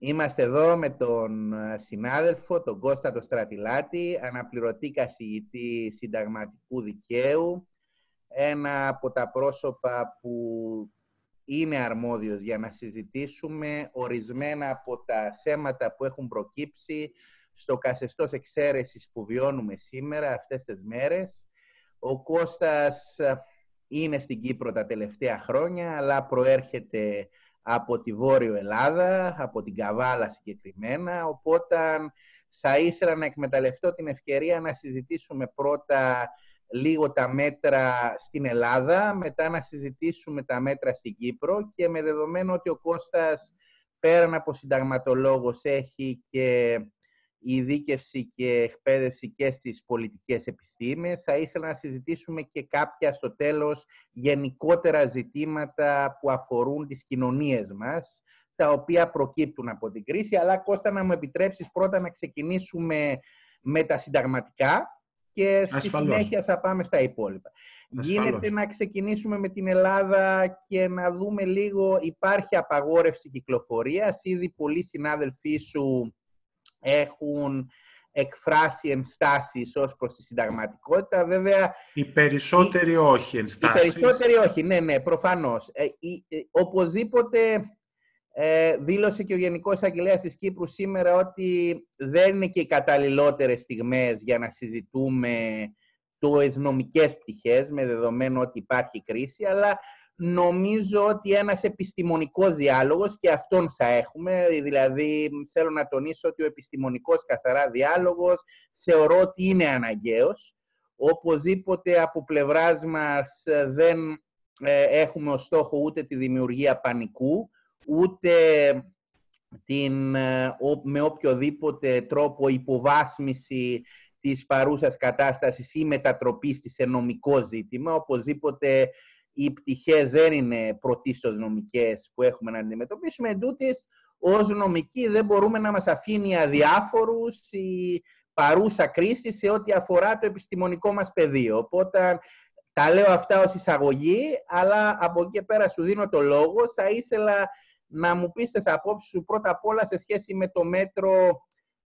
Είμαστε εδώ με τον ε, συνάδελφο, τον Κώστα το Στρατιλάτη, αναπληρωτή καθηγητή συνταγματικού δικαίου, ένα από τα πρόσωπα που είναι αρμόδιος για να συζητήσουμε ορισμένα από τα θέματα που έχουν προκύψει στο καθεστώς εξαίρεσης που βιώνουμε σήμερα, αυτές τις μέρες. Ο Κώστας ε, είναι στην Κύπρο τα τελευταία χρόνια, αλλά προέρχεται από τη Βόρειο Ελλάδα, από την Καβάλα συγκεκριμένα, οπότε θα ήθελα να εκμεταλλευτώ την ευκαιρία να συζητήσουμε πρώτα λίγο τα μέτρα στην Ελλάδα, μετά να συζητήσουμε τα μέτρα στην Κύπρο και με δεδομένο ότι ο Κώστας πέραν από συνταγματολόγος έχει και ειδίκευση και εκπαίδευση και στις πολιτικές επιστήμες. Θα ήθελα να συζητήσουμε και κάποια στο τέλος γενικότερα ζητήματα που αφορούν τις κοινωνίες μας, τα οποία προκύπτουν από την κρίση. Αλλά Κώστα να μου επιτρέψεις πρώτα να ξεκινήσουμε με τα συνταγματικά και στη συνέχεια θα πάμε στα υπόλοιπα. Γίνεται να ξεκινήσουμε με την Ελλάδα και να δούμε λίγο, υπάρχει απαγόρευση κυκλοφορίας, ήδη πολλοί συνάδελφοί σου έχουν εκφράσει ενστάσεις ως προς τη συνταγματικότητα. Βέβαια, οι περισσότεροι όχι ενστάσεις. Οι περισσότεροι όχι, ναι, ναι, προφανώς. Ε, ε, οπωσδήποτε ε, δήλωσε και ο Γενικός Αγγελέας της Κύπρου σήμερα ότι δεν είναι και οι καταλληλότερες στιγμές για να συζητούμε το νομικές πτυχές, με δεδομένο ότι υπάρχει κρίση, αλλά νομίζω ότι ένας επιστημονικός διάλογος και αυτόν θα έχουμε, δηλαδή θέλω να τονίσω ότι ο επιστημονικός καθαρά διάλογος θεωρώ ότι είναι αναγκαίος. Οπωσδήποτε από πλευράς μας δεν ε, έχουμε ως στόχο ούτε τη δημιουργία πανικού, ούτε την, ε, με οποιοδήποτε τρόπο υποβάσμιση της παρούσας κατάστασης ή μετατροπής σε νομικό ζήτημα. Οπωσδήποτε οι πτυχές δεν είναι πρωτίστως νομικές που έχουμε να αντιμετωπίσουμε. Εν τούτης, ως νομικοί δεν μπορούμε να μας αφήνει αδιάφορους η παρούσα κρίση σε ό,τι αφορά το επιστημονικό μας πεδίο. Οπότε τα λέω αυτά ως εισαγωγή, αλλά από εκεί πέρα σου δίνω το λόγο. Θα ήθελα να μου πεις τις απόψεις σου πρώτα απ' όλα σε σχέση με το μέτρο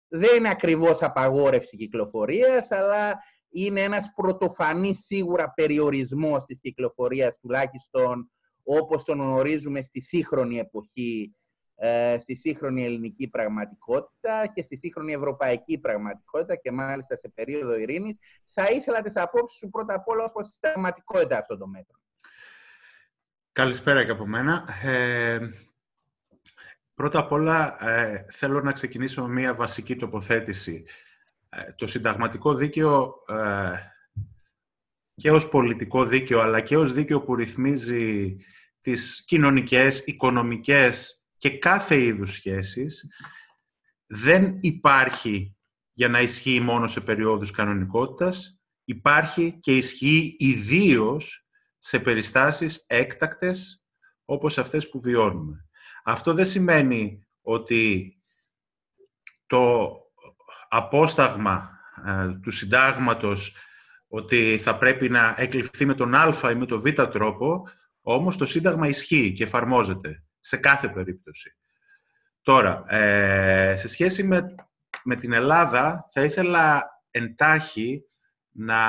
δεν είναι ακριβώς απαγόρευση κυκλοφορίας, αλλά είναι ένας πρωτοφανής σίγουρα περιορισμός της κυκλοφορίας, τουλάχιστον όπως τον γνωρίζουμε στη σύγχρονη εποχή, ε, στη σύγχρονη ελληνική πραγματικότητα και στη σύγχρονη ευρωπαϊκή πραγματικότητα και μάλιστα σε περίοδο ειρήνης. Θα ήθελα τις απόψεις σου πρώτα απ' όλα ως συστηματικότητα αυτών των μέτρων. Καλησπέρα και από μένα. Ε, πρώτα απ' όλα ε, θέλω να ξεκινήσω με μια βασική τοποθέτηση ε, το συνταγματικό δίκαιο ε, και ως πολιτικό δίκαιο, αλλά και ως δίκαιο που ρυθμίζει τις κοινωνικές, οικονομικές και κάθε είδους σχέσεις, δεν υπάρχει για να ισχύει μόνο σε περιόδους κανονικότητας, υπάρχει και ισχύει ιδίως σε περιστάσεις έκτακτες όπως αυτές που βιώνουμε. Αυτό δεν σημαίνει ότι το απόσταγμα ε, του συντάγματος ότι θα πρέπει να εκλειφθεί με τον α ή με τον β τρόπο, όμως το σύνταγμα ισχύει και εφαρμόζεται σε κάθε περίπτωση. Τώρα, ε, σε σχέση με, με την Ελλάδα, θα ήθελα εντάχει να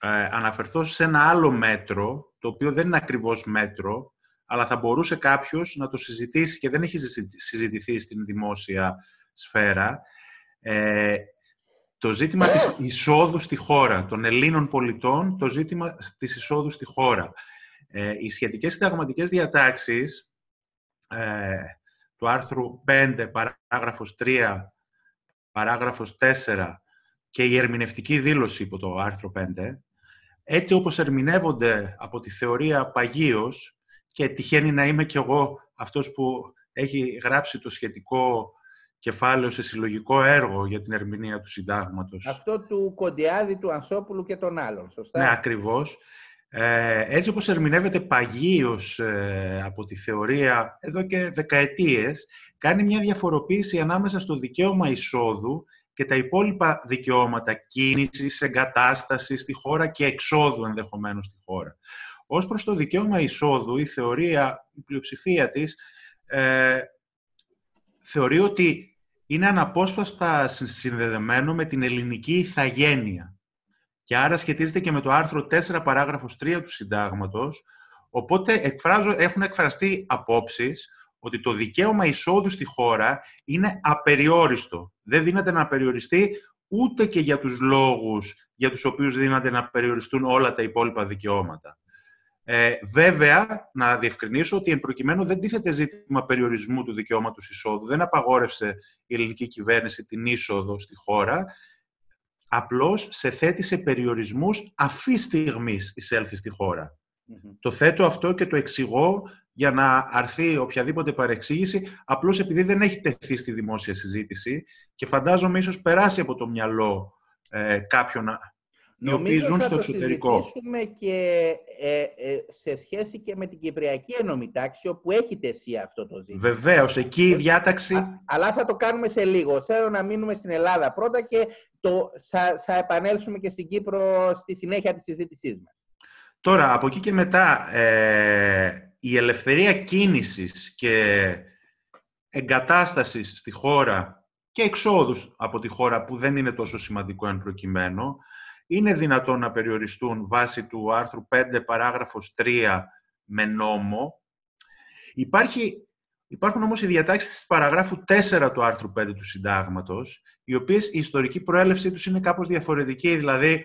ε, αναφερθώ σε ένα άλλο μέτρο, το οποίο δεν είναι ακριβώς μέτρο, αλλά θα μπορούσε κάποιος να το συζητήσει και δεν έχει συζητηθεί στην δημόσια σφαίρα, ε, το ζήτημα της εισόδου στη χώρα, των Ελλήνων πολιτών, το ζήτημα της εισόδου στη χώρα. Ε, οι σχετικές συνταγματικές διατάξεις ε, του άρθρου 5, παράγραφος 3, παράγραφος 4 και η ερμηνευτική δήλωση υπό το άρθρο 5, έτσι όπως ερμηνεύονται από τη θεωρία παγίως και τυχαίνει να είμαι κι εγώ αυτός που έχει γράψει το σχετικό κεφάλαιο σε συλλογικό έργο για την ερμηνεία του συντάγματος. Αυτό του Κοντιάδη, του Ανσόπουλου και των άλλων, σωστά; Ναι, ακριβώς. Ε, έτσι όπως ερμηνεύεται παγίως ε, από τη θεωρία εδώ και δεκαετίες, κάνει μια διαφοροποίηση ανάμεσα στο δικαίωμα εισόδου και τα υπόλοιπα δικαιώματα κίνησης, εγκατάστασης στη χώρα και εξόδου ενδεχομένως στη χώρα. Ως προς το δικαίωμα εισόδου, η θεωρία, η πλειοψηφία της, ε, θεωρεί ότι είναι αναπόσπαστα συνδεδεμένο με την ελληνική ηθαγένεια και άρα σχετίζεται και με το άρθρο 4 παράγραφος 3 του συντάγματος, οπότε εκφράζω, έχουν εκφραστεί απόψεις ότι το δικαίωμα εισόδου στη χώρα είναι απεριόριστο. Δεν δίνεται να περιοριστεί ούτε και για τους λόγους για τους οποίους δίνεται να περιοριστούν όλα τα υπόλοιπα δικαιώματα. Ε, βέβαια, να διευκρινίσω ότι εν προκειμένου δεν τίθεται ζήτημα περιορισμού του δικαιώματος εισόδου. Δεν απαγόρευσε η ελληνική κυβέρνηση την είσοδο στη χώρα. Απλώς σε θέτει σε περιορισμούς αφή στιγμής εισέλθει στη χωρα Το θέτω αυτό και το εξηγώ για να αρθεί οποιαδήποτε παρεξήγηση, απλώς επειδή δεν έχει τεθεί στη δημόσια συζήτηση και φαντάζομαι ίσως περάσει από το μυαλό ε, κάποιον οι οποίοι ζουν στο εξωτερικό. Νομίζω και ε, ε, σε σχέση και με την Κυπριακή Ενωμή Τάξη, όπου έχει τεθεί αυτό το ζήτημα. Βεβαίως, εκεί η διάταξη... αλλά θα το κάνουμε σε λίγο. Θέλω να μείνουμε στην Ελλάδα πρώτα και το, θα, θα επανέλθουμε και στην Κύπρο στη συνέχεια της συζήτησής μας. Τώρα, από εκεί και μετά, ε, η ελευθερία κίνησης και εγκατάστασης στη χώρα και εξόδους από τη χώρα που δεν είναι τόσο σημαντικό εν προκειμένου, είναι δυνατόν να περιοριστούν βάσει του άρθρου 5 παράγραφος 3 με νόμο. Υπάρχει, υπάρχουν όμως οι διατάξεις της παραγράφου 4 του άρθρου 5 του συντάγματος, οι οποίες η ιστορική προέλευσή τους είναι κάπως διαφορετική, δηλαδή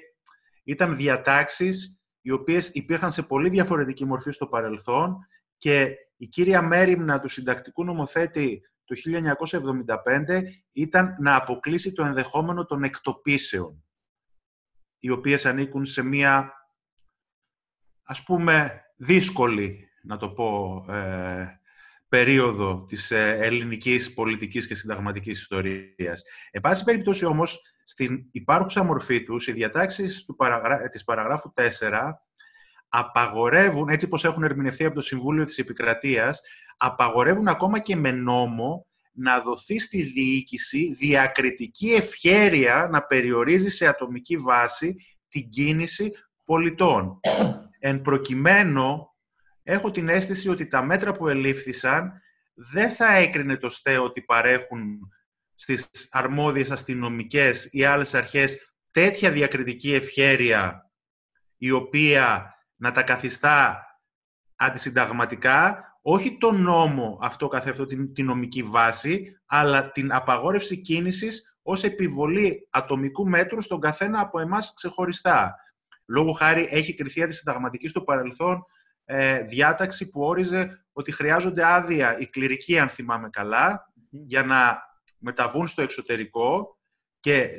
ήταν διατάξεις οι οποίες υπήρχαν σε πολύ διαφορετική μορφή στο παρελθόν και η κύρια μέρημνα του συντακτικού νομοθέτη το 1975 ήταν να αποκλείσει το ενδεχόμενο των εκτοπίσεων οι οποίες ανήκουν σε μία, ας πούμε, δύσκολη, να το πω, ε, περίοδο της ε, ελληνικής πολιτικής και συνταγματικής ιστορίας. Εν πάση περιπτώσει όμως, στην υπάρχουσα μορφή τους, οι διατάξεις του παραγρα... της παραγράφου 4 απαγορεύουν, έτσι πως έχουν ερμηνευτεί από το Συμβούλιο της Επικρατείας, απαγορεύουν ακόμα και με νόμο να δοθεί στη διοίκηση διακριτική ευχέρεια να περιορίζει σε ατομική βάση την κίνηση πολιτών. Εν προκειμένου, έχω την αίσθηση ότι τα μέτρα που ελήφθησαν δεν θα έκρινε το ΣΤΕ ότι παρέχουν στις αρμόδιες αστυνομικές ή άλλες αρχές τέτοια διακριτική ευχέρεια η οποία να τα καθιστά αντισυνταγματικά όχι το νόμο αυτό καθ' την, την νομική βάση, αλλά την απαγόρευση κίνησης ως επιβολή ατομικού μέτρου στον καθένα από εμάς ξεχωριστά. Λόγω χάρη έχει κριθεί αντισυνταγματική στο παρελθόν ε, διάταξη που όριζε ότι χρειάζονται άδεια οι κληρικοί, αν θυμάμαι καλά, για να μεταβούν στο εξωτερικό και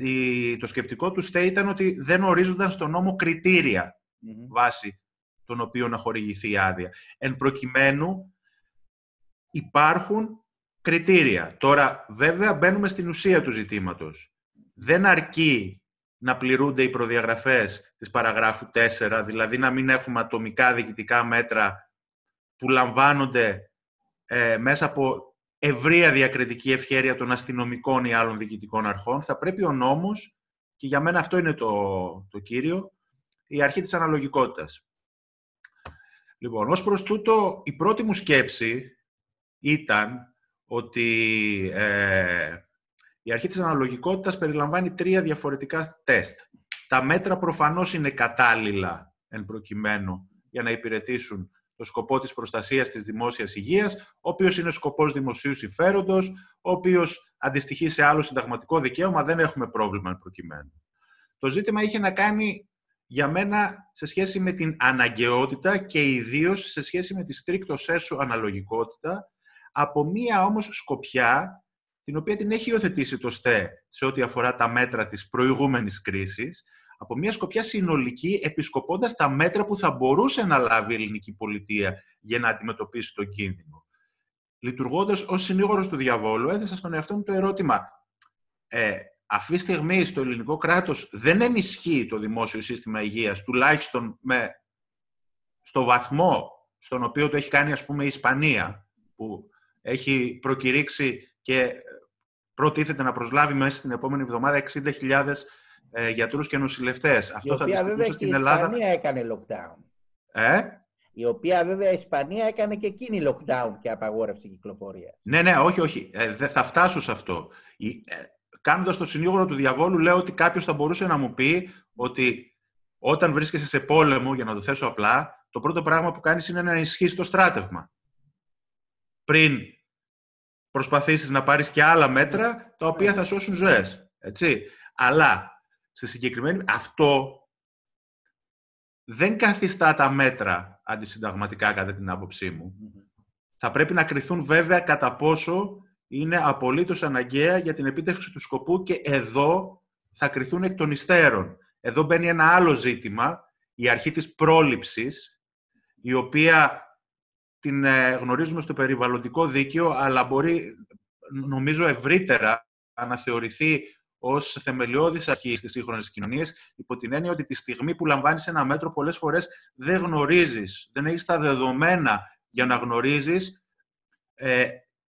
το σκεπτικό τους ΣΤΕ ήταν ότι δεν ορίζονταν στον νόμο κριτήρια βάσει των οποίων να χορηγηθεί η άδεια. Εν προκειμένου, υπάρχουν κριτήρια. Τώρα, βέβαια, μπαίνουμε στην ουσία του ζητήματος. Δεν αρκεί να πληρούνται οι προδιαγραφές της παραγράφου 4, δηλαδή να μην έχουμε ατομικά διοικητικά μέτρα που λαμβάνονται ε, μέσα από ευρεία διακριτική ευχέρεια των αστυνομικών ή άλλων διοικητικών αρχών. Θα πρέπει ο νόμος, και για μένα αυτό είναι το, το κύριο, η αρχή της αναλογικότητας. Λοιπόν, ως προς τούτο, η πρώτη μου σκέψη ήταν ότι ε, η αρχή της αναλογικότητας περιλαμβάνει τρία διαφορετικά τεστ. Τα μέτρα προφανώς είναι κατάλληλα εν προκειμένου για να υπηρετήσουν το σκοπό της προστασίας της δημόσιας υγείας, ο οποίος είναι σκοπός δημοσίου συμφέροντος, ο οποίος αντιστοιχεί σε άλλο συνταγματικό δικαίωμα, δεν έχουμε πρόβλημα εν προκειμένου. Το ζήτημα είχε να κάνει για μένα σε σχέση με την αναγκαιότητα και ιδίως σε σχέση με τη στρίκτο έσω αναλογικότητα, από μία όμως σκοπιά, την οποία την έχει υιοθετήσει το ΣΤΕ σε ό,τι αφορά τα μέτρα της προηγούμενης κρίσης, από μια σκοπιά συνολική, επισκοπώντας τα μέτρα που θα μπορούσε να λάβει η ελληνική πολιτεία για να αντιμετωπίσει τον κίνδυνο. Λειτουργώντας ως συνήγορος του διαβόλου, έθεσα στον εαυτό μου το ερώτημα, ε, αυτή τη στιγμή στο ελληνικό κράτος δεν ενισχύει το δημόσιο σύστημα υγείας, τουλάχιστον με, στο βαθμό στον οποίο το έχει κάνει ας πούμε η Ισπανία, που έχει προκηρύξει και προτίθεται να προσλάβει μέσα στην επόμενη εβδομάδα 60.000 ε, γιατρούς και νοσηλευτές. Αυτό θα δυσκολούσε στην Ελλάδα. Η Ισπανία έκανε lockdown. Ε; η οποία βέβαια η Ισπανία έκανε και εκείνη lockdown και απαγόρευση κυκλοφορίας. Ναι, ναι, όχι, όχι. Ε, δεν θα φτάσω σε αυτό. Ε, Κάνοντας το συνήγορο του διαβόλου, λέω ότι κάποιος θα μπορούσε να μου πει ότι όταν βρίσκεσαι σε πόλεμο, για να το θέσω απλά, το πρώτο πράγμα που κάνεις είναι να ενισχύσει το στράτευμα. Πριν προσπαθήσεις να πάρεις και άλλα μέτρα, τα οποία θα σώσουν ζωές. Έτσι. Αλλά, στη συγκεκριμένη... Αυτό δεν καθιστά τα μέτρα αντισυνταγματικά, κατά την άποψή μου. Θα πρέπει να κριθούν βέβαια κατά πόσο είναι απολύτως αναγκαία για την επίτευξη του σκοπού και εδώ θα κριθούν εκ των υστέρων. Εδώ μπαίνει ένα άλλο ζήτημα, η αρχή της πρόληψης, η οποία την ε, γνωρίζουμε στο περιβαλλοντικό δίκαιο, αλλά μπορεί, νομίζω, ευρύτερα να θεωρηθεί ως θεμελιώδης αρχή στις σύγχρονες κοινωνίες, υπό την έννοια ότι τη στιγμή που λαμβάνεις ένα μέτρο, πολλές φορές δεν γνωρίζεις, δεν έχεις τα δεδομένα για να γνωρίζεις ε,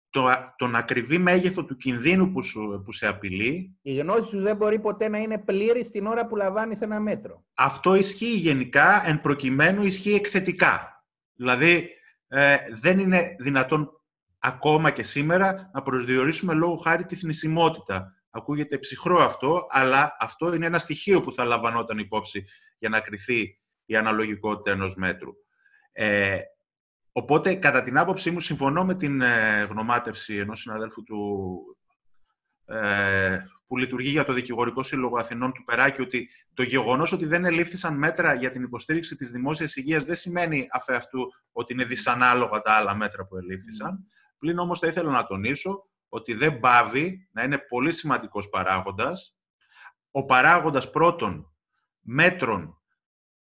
το, τον ακριβή μέγεθο του κινδύνου που, σου, που σε απειλεί. Η γνώση σου δεν μπορεί ποτέ να είναι πλήρης την ώρα που λαμβάνεις ένα μέτρο. Αυτό ισχύει γενικά, εν προκειμένου ισχύει εκθετικά. Δηλαδή, ε, δεν είναι δυνατόν ακόμα και σήμερα να προσδιορίσουμε λόγω χάρη τη θνησιμότητα. Ακούγεται ψυχρό αυτό, αλλά αυτό είναι ένα στοιχείο που θα λαμβανόταν υπόψη για να κριθεί η αναλογικότητα ενός μέτρου. Ε, Οπότε, κατά την άποψή μου, συμφωνώ με την ε, γνωμάτευση ενός συναδέλφου του, ε, που λειτουργεί για το Δικηγορικό Σύλλογο Αθηνών του Περάκη, ότι το γεγονός ότι δεν ελήφθησαν μέτρα για την υποστήριξη της δημόσιας υγείας δεν σημαίνει αφ' αυτού ότι είναι δυσανάλογα τα άλλα μέτρα που ελήφθησαν. Mm. Πλην όμως θα ήθελα να τονίσω ότι δεν πάβει να είναι πολύ σημαντικός παράγοντας. Ο παράγοντας πρώτων μέτρων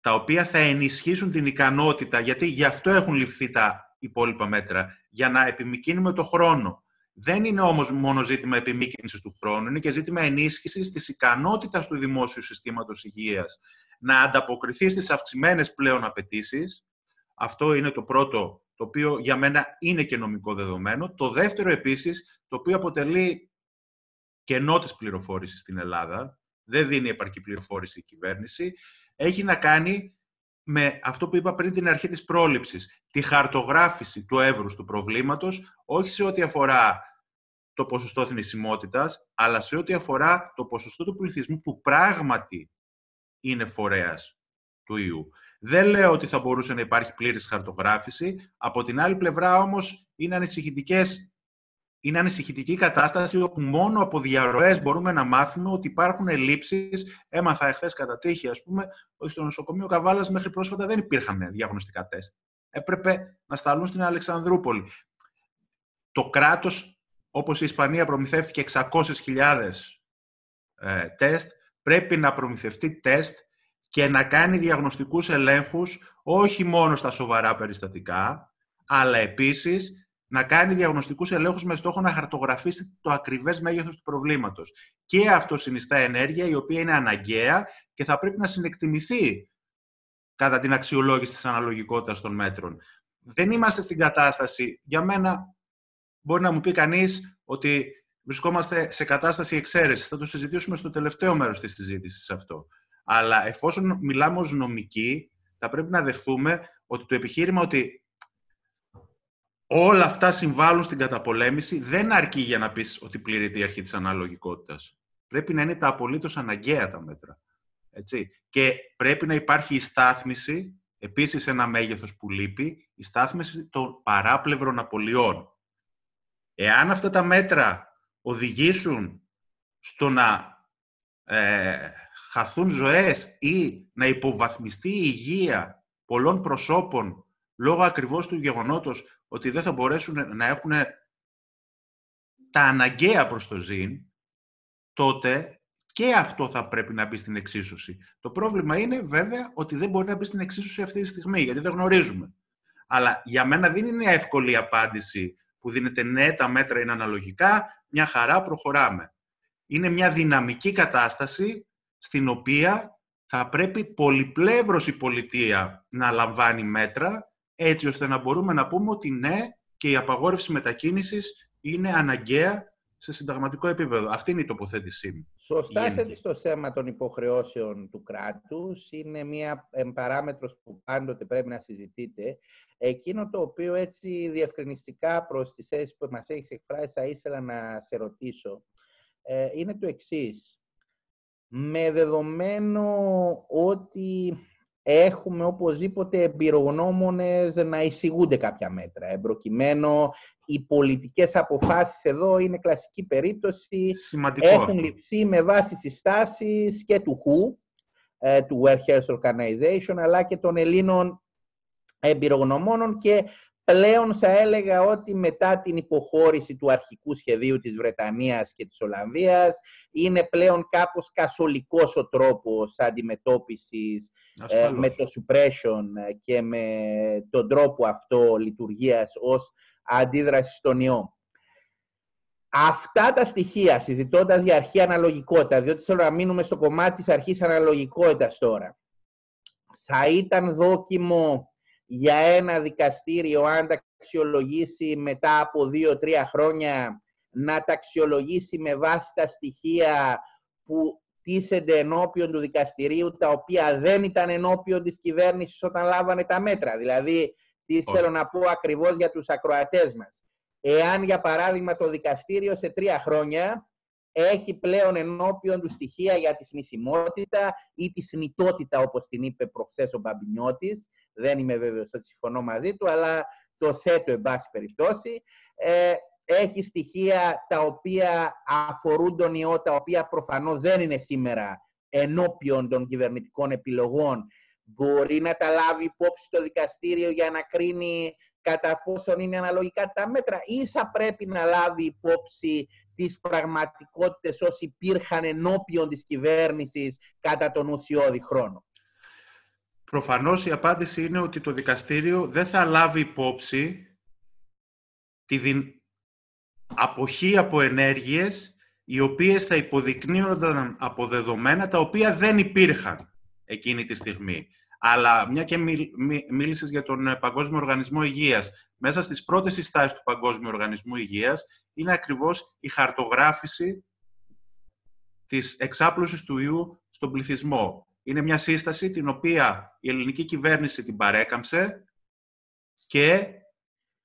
τα οποία θα ενισχύσουν την ικανότητα, γιατί γι' αυτό έχουν ληφθεί τα υπόλοιπα μέτρα, για να επιμηκύνουμε το χρόνο. Δεν είναι όμως μόνο ζήτημα επιμήκυνσης του χρόνου, είναι και ζήτημα ενίσχυσης της ικανότητας του δημόσιου συστήματος υγείας να ανταποκριθεί στις αυξημένες πλέον απαιτήσεις. Αυτό είναι το πρώτο, το οποίο για μένα είναι και νομικό δεδομένο. Το δεύτερο επίσης, το οποίο αποτελεί κενό της πληροφόρησης στην Ελλάδα, δεν δίνει επαρκή πληροφόρηση η κυβέρνηση, έχει να κάνει με αυτό που είπα πριν την αρχή της πρόληψης. Τη χαρτογράφηση του εύρους του προβλήματος, όχι σε ό,τι αφορά το ποσοστό θνησιμότητας, αλλά σε ό,τι αφορά το ποσοστό του πληθυσμού που πράγματι είναι φορέας του ιού. Δεν λέω ότι θα μπορούσε να υπάρχει πλήρης χαρτογράφηση. Από την άλλη πλευρά όμως είναι ανησυχητικές είναι ανησυχητική κατάσταση όπου μόνο από διαρροές μπορούμε να μάθουμε ότι υπάρχουν ελλείψεις. Έμαθα εχθές κατά τύχη, ας πούμε, ότι στο νοσοκομείο Καβάλας μέχρι πρόσφατα δεν υπήρχαν διαγνωστικά τεστ. Έπρεπε να σταλούν στην Αλεξανδρούπολη. Το κράτος, όπως η Ισπανία προμηθεύτηκε 600.000 ε, τεστ, πρέπει να προμηθευτεί τεστ και να κάνει διαγνωστικούς ελέγχους όχι μόνο στα σοβαρά περιστατικά, αλλά επίσης να κάνει διαγνωστικούς ελέγχους με στόχο να χαρτογραφήσει το ακριβές μέγεθος του προβλήματος. Και αυτό συνιστά ενέργεια η οποία είναι αναγκαία και θα πρέπει να συνεκτιμηθεί κατά την αξιολόγηση της αναλογικότητας των μέτρων. Δεν είμαστε στην κατάσταση, για μένα μπορεί να μου πει κανείς ότι βρισκόμαστε σε κατάσταση εξαίρεσης. Θα το συζητήσουμε στο τελευταίο μέρος της συζήτησης αυτό. Αλλά εφόσον μιλάμε ως νομικοί, θα πρέπει να δεχθούμε ότι το επιχείρημα ότι όλα αυτά συμβάλλουν στην καταπολέμηση, δεν αρκεί για να πεις ότι πληρείται η αρχή της αναλογικότητας. Πρέπει να είναι τα απολύτως αναγκαία τα μέτρα. Έτσι. Και πρέπει να υπάρχει η στάθμιση, επίσης ένα μέγεθος που λείπει, η στάθμιση των παράπλευρων απολειών. Εάν αυτά τα μέτρα οδηγήσουν στο να ε, χαθούν ζωές ή να υποβαθμιστεί η υγεία πολλών προσώπων λόγω ακριβώς του γεγονότος ότι δεν θα μπορέσουν να έχουν τα αναγκαία προς το ζήν, τότε και αυτό θα πρέπει να μπει στην εξίσωση. Το πρόβλημα είναι βέβαια ότι δεν μπορεί να μπει στην εξίσωση αυτή τη στιγμή, γιατί δεν γνωρίζουμε. Αλλά για μένα δεν είναι εύκολη η απάντηση που δίνεται ναι, τα μέτρα είναι αναλογικά, μια χαρά προχωράμε. Είναι μια δυναμική κατάσταση στην οποία θα πρέπει πολυπλεύρωση η πολιτεία να λαμβάνει μέτρα έτσι ώστε να μπορούμε να πούμε ότι ναι και η απαγόρευση μετακίνησης είναι αναγκαία σε συνταγματικό επίπεδο. Αυτή είναι η τοποθέτησή μου. Σωστά θέτεις στο θέμα των υποχρεώσεων του κράτους. Είναι μια παράμετρος που πάντοτε πρέπει να συζητείτε. Εκείνο το οποίο έτσι διευκρινιστικά προς τις θέσεις που μας έχεις εκφράσει θα ήθελα να σε ρωτήσω ε, είναι το εξής. Με δεδομένο ότι έχουμε οπωσδήποτε εμπειρογνώμονες να εισηγούνται κάποια μέτρα. Εμπροκειμένου οι πολιτικές αποφάσεις εδώ είναι κλασική περίπτωση. Σημαντικό. Έχουν ληφθεί με βάση συστάσεις και του WHO, ε, του World Health Organization, αλλά και των Ελλήνων εμπειρογνωμόνων και πλέον θα έλεγα ότι μετά την υποχώρηση του αρχικού σχεδίου της Βρετανίας και της Ολλανδίας είναι πλέον κάπως κασολικός ο τρόπος αντιμετώπισης ε, με το suppression και με τον τρόπο αυτό λειτουργίας ως αντίδραση στον ιό. Αυτά τα στοιχεία, συζητώντας για αρχή αναλογικότητα, διότι θέλω να μείνουμε στο κομμάτι της αρχής αναλογικότητας τώρα, θα ήταν δόκιμο για ένα δικαστήριο αν τα αξιολογήσει μετά από δύο-τρία χρόνια να τα αξιολογήσει με βάση τα στοιχεία που τίθενται ενώπιον του δικαστηρίου τα οποία δεν ήταν ενώπιον της κυβέρνησης όταν λάβανε τα μέτρα. Δηλαδή, τι θέλω να πω ακριβώς για τους ακροατές μας. Εάν, για παράδειγμα, το δικαστήριο σε τρία χρόνια έχει πλέον ενώπιον του στοιχεία για τη θνησιμότητα ή τη θνητότητα, όπως την είπε προχθές ο Μπαμπινιώτης, δεν είμαι βέβαιος ότι συμφωνώ μαζί του, αλλά το θέτω εν πάση περιπτώσει. Ε, έχει στοιχεία τα οποία αφορούν τον ιό, τα οποία προφανώς δεν είναι σήμερα ενώπιον των κυβερνητικών επιλογών. Μπορεί να τα λάβει υπόψη το δικαστήριο για να κρίνει κατά πόσον είναι αναλογικά τα μέτρα ή θα πρέπει να λάβει υπόψη τις πραγματικότητες όσοι υπήρχαν ενώπιον της κυβέρνησης κατά τον ουσιώδη χρόνο. Προφανώς η απάντηση είναι ότι το δικαστήριο δεν θα λάβει υπόψη τη αποχή από ενέργειες οι οποίες θα υποδεικνύονταν από δεδομένα τα οποία δεν υπήρχαν εκείνη τη στιγμή. Αλλά μια και μίλησες για τον Παγκόσμιο Οργανισμό Υγείας, μέσα στις πρώτες συστάσεις του Παγκόσμιου Οργανισμού Υγείας είναι ακριβώς η χαρτογράφηση της εξάπλωσης του ιού στον πληθυσμό. Είναι μια σύσταση την οποία η ελληνική κυβέρνηση την παρέκαμψε και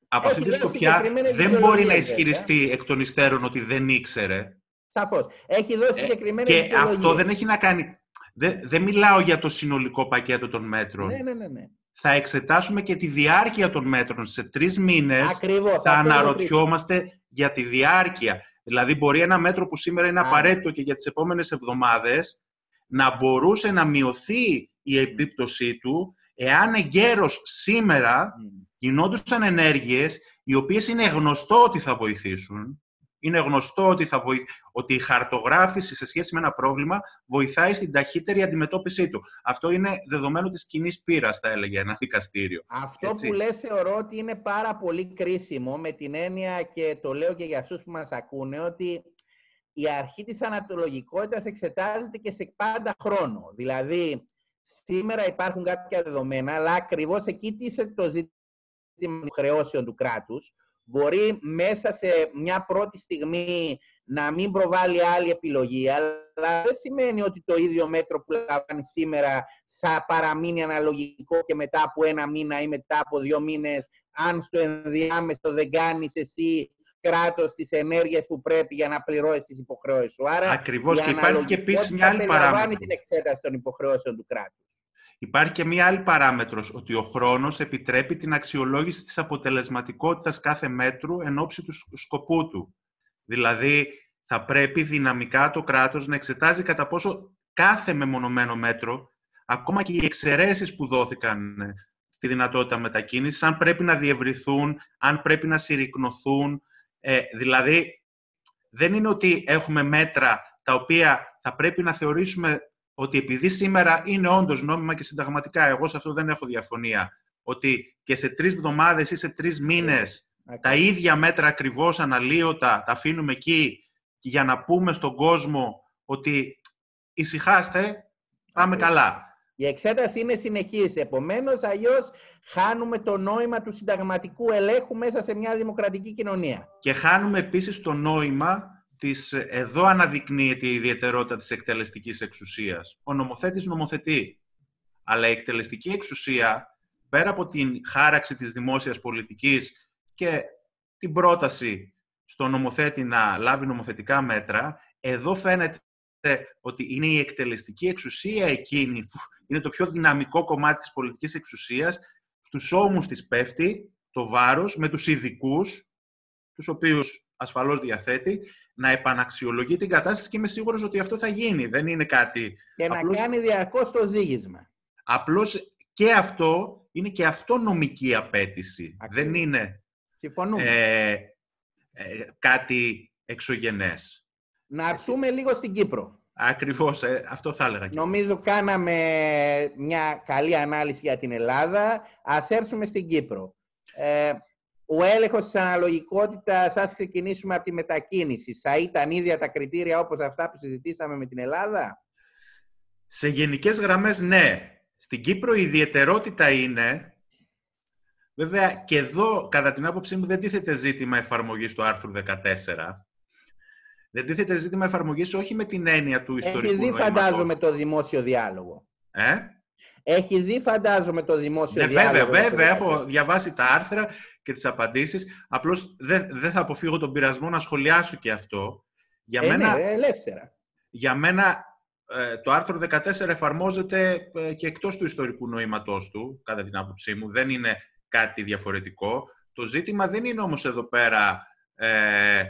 από αυτή τη σκοπιά δεν μπορεί να ισχυριστεί εκ των υστέρων ότι δεν ήξερε. Σαφώς. Έχει δώσει ε, συγκεκριμένη Και αυτό δεν έχει να κάνει... Δεν, δεν μιλάω για το συνολικό πακέτο των μέτρων. Ναι, ναι, ναι. ναι. Θα εξετάσουμε και τη διάρκεια των μέτρων. Σε τρεις μήνες θα αναρωτιόμαστε για τη διάρκεια. Δηλαδή, μπορεί ένα μέτρο που σήμερα είναι απαραίτητο και για τις επόμενες εβδομάδες να μπορούσε να μειωθεί η επίπτωσή του εάν εγκαίρως σήμερα γινόντουσαν ενέργειες οι οποίες είναι γνωστό ότι θα βοηθήσουν. Είναι γνωστό ότι, θα ότι η χαρτογράφηση σε σχέση με ένα πρόβλημα βοηθάει στην ταχύτερη αντιμετώπιση του. Αυτό είναι δεδομένο της κοινή πείρας, θα έλεγε ένα δικαστήριο. Αυτό που λες θεωρώ ότι είναι πάρα πολύ κρίσιμο με την έννοια και το λέω και για αυτούς που μας ακούνε ότι η αρχή της ανατολογικότητας εξετάζεται και σε πάντα χρόνο. Δηλαδή, σήμερα υπάρχουν κάποια δεδομένα, αλλά ακριβώς εκεί τίθεται το ζήτημα χρεώσεων του κράτους. Μπορεί μέσα σε μια πρώτη στιγμή να μην προβάλλει άλλη επιλογή, αλλά δεν σημαίνει ότι το ίδιο μέτρο που λαμβάνει σήμερα θα παραμείνει αναλογικό και μετά από ένα μήνα ή μετά από δύο μήνες, αν στο ενδιάμεσο δεν κάνεις εσύ κράτος τις ενέργειες που πρέπει για να πληρώσεις τις υποχρεώσεις σου. Άρα, Ακριβώς. Και υπάρχει και επίσης μια άλλη παράμετρο. την εξέταση των υποχρεώσεων του κράτους. Υπάρχει και μια άλλη παράμετρος ότι ο χρόνος επιτρέπει την αξιολόγηση της αποτελεσματικότητας κάθε μέτρου εν ώψη του σκοπού του. Δηλαδή, θα πρέπει δυναμικά το κράτος να εξετάζει κατά πόσο κάθε μεμονωμένο μέτρο, ακόμα και οι εξαιρέσεις που δόθηκαν στη δυνατότητα μετακίνησης, αν πρέπει να διευρυθούν, αν πρέπει να συρρυκνωθούν, ε, δηλαδή, δεν είναι ότι έχουμε μέτρα τα οποία θα πρέπει να θεωρήσουμε ότι επειδή σήμερα είναι όντως νόμιμα και συνταγματικά, εγώ σε αυτό δεν έχω διαφωνία, ότι και σε τρεις εβδομάδες ή σε τρεις μήνες τα ίδια μέτρα ακριβώς αναλύωτα τα αφήνουμε εκεί για να πούμε στον κόσμο ότι ησυχάστε, πάμε καλά. Η εξέταση είναι συνεχής. Επομένως, αλλιώς χάνουμε το νόημα του συνταγματικού ελέγχου μέσα σε μια δημοκρατική κοινωνία. Και χάνουμε επίσης το νόημα της, εδώ αναδεικνύεται η ιδιαιτερότητα της εκτελεστικής εξουσίας. Ο νομοθέτης νομοθετεί. Αλλά η εκτελεστική εξουσία, πέρα από την χάραξη της δημόσιας πολιτικής και την πρόταση στο νομοθέτη να λάβει νομοθετικά μέτρα, εδώ φαίνεται ότι είναι η εκτελεστική εξουσία εκείνη που είναι το πιο δυναμικό κομμάτι της πολιτικής εξουσίας, στους ώμους της πέφτει το βάρος με τους ειδικούς, τους οποίους ασφαλώς διαθέτει, να επαναξιολογεί την κατάσταση και είμαι σίγουρος ότι αυτό θα γίνει. Δεν είναι κάτι... Και να κάνει διαρκώς το ζήγισμα. Απλώς και αυτό είναι και αυτό νομική απέτηση. Δεν είναι ε, ε, κάτι εξωγενές. Να έρθουμε λίγο στην Κύπρο. Ακριβώς, ε, αυτό θα έλεγα. Νομίζω κάναμε μια καλή ανάλυση για την Ελλάδα. Ας έρθουμε στην Κύπρο. Ε, ο έλεγχος της αναλογικότητας, ας ξεκινήσουμε από τη μετακίνηση. Θα ήταν ίδια τα κριτήρια όπως αυτά που συζητήσαμε με την Ελλάδα; Σε γενικές γραμμές, ναι. Στην Κύπρο η ιδιαιτερότητα είναι, βέβαια και εδώ κατά την άποψή μου δεν τίθεται ζήτημα εφαρμογής του άρθρου 14, δεν τίθεται ζήτημα εφαρμογής όχι με την έννοια του ιστορικού Έχει δει φαντάζομαι το δημόσιο διάλογο. Ε; Έχει δει φαντάζομαι το δημόσιο ναι, διάλογο. Βέβαια, βέβαια. Έχω διαβάσει τα άρθρα και τις απαντήσεις. Απλώς δεν, δεν θα αποφύγω τον πειρασμό να σχολιάσω και αυτό. Για ε, μένα, ναι, ελεύθερα. Για μένα ε, το άρθρο 14 εφαρμόζεται ε, και εκτός του ιστορικού νοήματός του, κατά την άποψή μου. Δεν είναι κάτι διαφορετικό. Το ζήτημα δεν είναι όμως εδώ πέρα ε,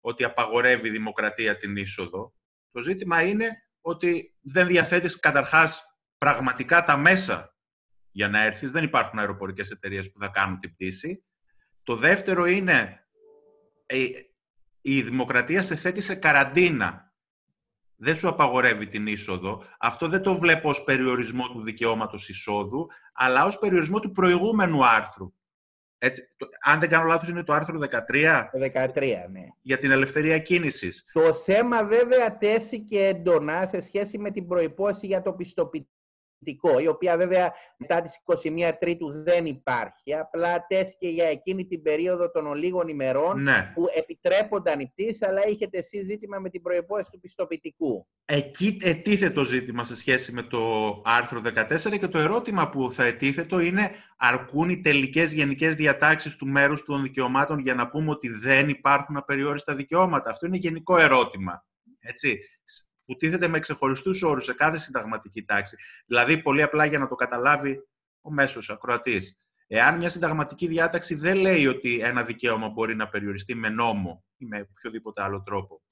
ότι απαγορεύει η δημοκρατία την είσοδο. Το ζήτημα είναι ότι δεν διαθέτεις καταρχάς πραγματικά τα μέσα για να έρθεις. Δεν υπάρχουν αεροπορικές εταιρείες που θα κάνουν την πτήση. Το δεύτερο είναι η δημοκρατία σε θέτει σε καραντίνα δεν σου απαγορεύει την είσοδο. Αυτό δεν το βλέπω ως περιορισμό του δικαιώματος εισόδου, αλλά ως περιορισμό του προηγούμενου άρθρου. Έτσι, το, αν δεν κάνω λάθος είναι το άρθρο 13. Το 13, ναι. Για την ελευθερία κίνησης. Το θέμα βέβαια τέθηκε εντονά σε σχέση με την προϋπόση για το πιστοποιητικό η οποία βέβαια μετά τις 21 Τρίτου δεν υπάρχει. Απλά τέθηκε για εκείνη την περίοδο των λίγων ημερών ναι. που επιτρέπονταν οι πτήσεις, αλλά είχετε εσείς ζήτημα με την προϋπόθεση του πιστοποιητικού. Εκεί ετίθετο το ζήτημα σε σχέση με το άρθρο 14 και το ερώτημα που θα ετίθετο είναι αρκούν οι τελικές γενικές διατάξεις του μέρους των δικαιωμάτων για να πούμε ότι δεν υπάρχουν απεριόριστα δικαιώματα; Αυτό είναι γενικό ερώτημα. Έτσι που τίθεται με ξεχωριστούς όρους σε κάθε συνταγματική τάξη. Δηλαδή, πολύ απλά για να το καταλάβει ο μέσος ακροατής. Εάν μια συνταγματική διάταξη δεν λέει ότι ένα δικαίωμα μπορεί να περιοριστεί με νόμο ή με οποιοδήποτε άλλο τρόπο,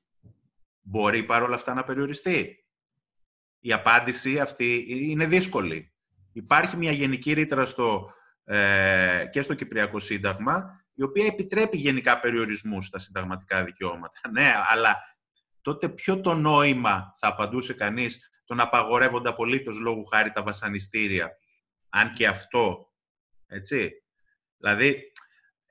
μπορεί παρόλα αυτά να περιοριστεί; Η απάντηση αυτή είναι δύσκολη. Υπάρχει μια γενική ρήτρα στο, ε, και στο Κυπριακό Σύνταγμα, η οποία επιτρέπει γενικά περιορισμούς στα συνταγματικά δικαιώματα. Ναι, αλλά τότε ποιο το νόημα θα απαντούσε κανείς τον απαγορεύοντα απολύτως λόγου χάρη τα βασανιστήρια, αν και αυτό, έτσι. Δηλαδή,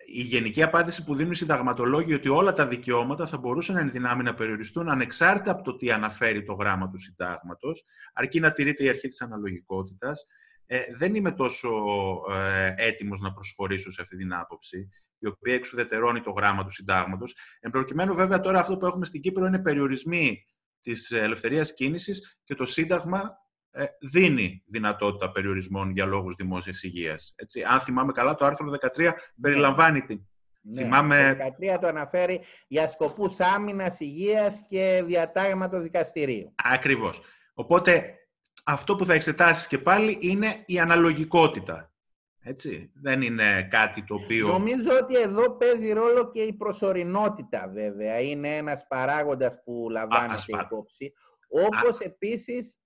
η γενική απάντηση που δίνουν οι συνταγματολόγοι ότι όλα τα δικαιώματα θα μπορούσαν εν δυνάμει να περιοριστούν ανεξάρτητα από το τι αναφέρει το γράμμα του συντάγματος, αρκεί να τηρείται η αρχή της αναλογικότητας. Ε, δεν είμαι τόσο ε, έτοιμος να προσχωρήσω σε αυτή την άποψη η οποία εξουδετερώνει το γράμμα του συντάγματος. Εν προκειμένου, βέβαια, τώρα αυτό που έχουμε στην Κύπρο είναι περιορισμοί της ελευθερίας κίνησης και το Σύνταγμα ε, δίνει δυνατότητα περιορισμών για λόγους δημόσιας υγείας. Έτσι. Αν θυμάμαι καλά, το άρθρο 13 ναι. περιλαμβάνει την. Ναι, θυμάμαι... Το 13 το αναφέρει για σκοπούς άμυνας, υγείας και διατάγματος δικαστηρίου. Ακριβώς. Οπότε, αυτό που θα εξετάσεις και πάλι είναι η αναλογικότητα. Έτσι. Δεν είναι κάτι το οποίο... Νομίζω ότι εδώ παίζει ρόλο και η προσωρινότητα βέβαια. Είναι ένας παράγοντας που λαμβάνεται υπόψη. Όπως επίσης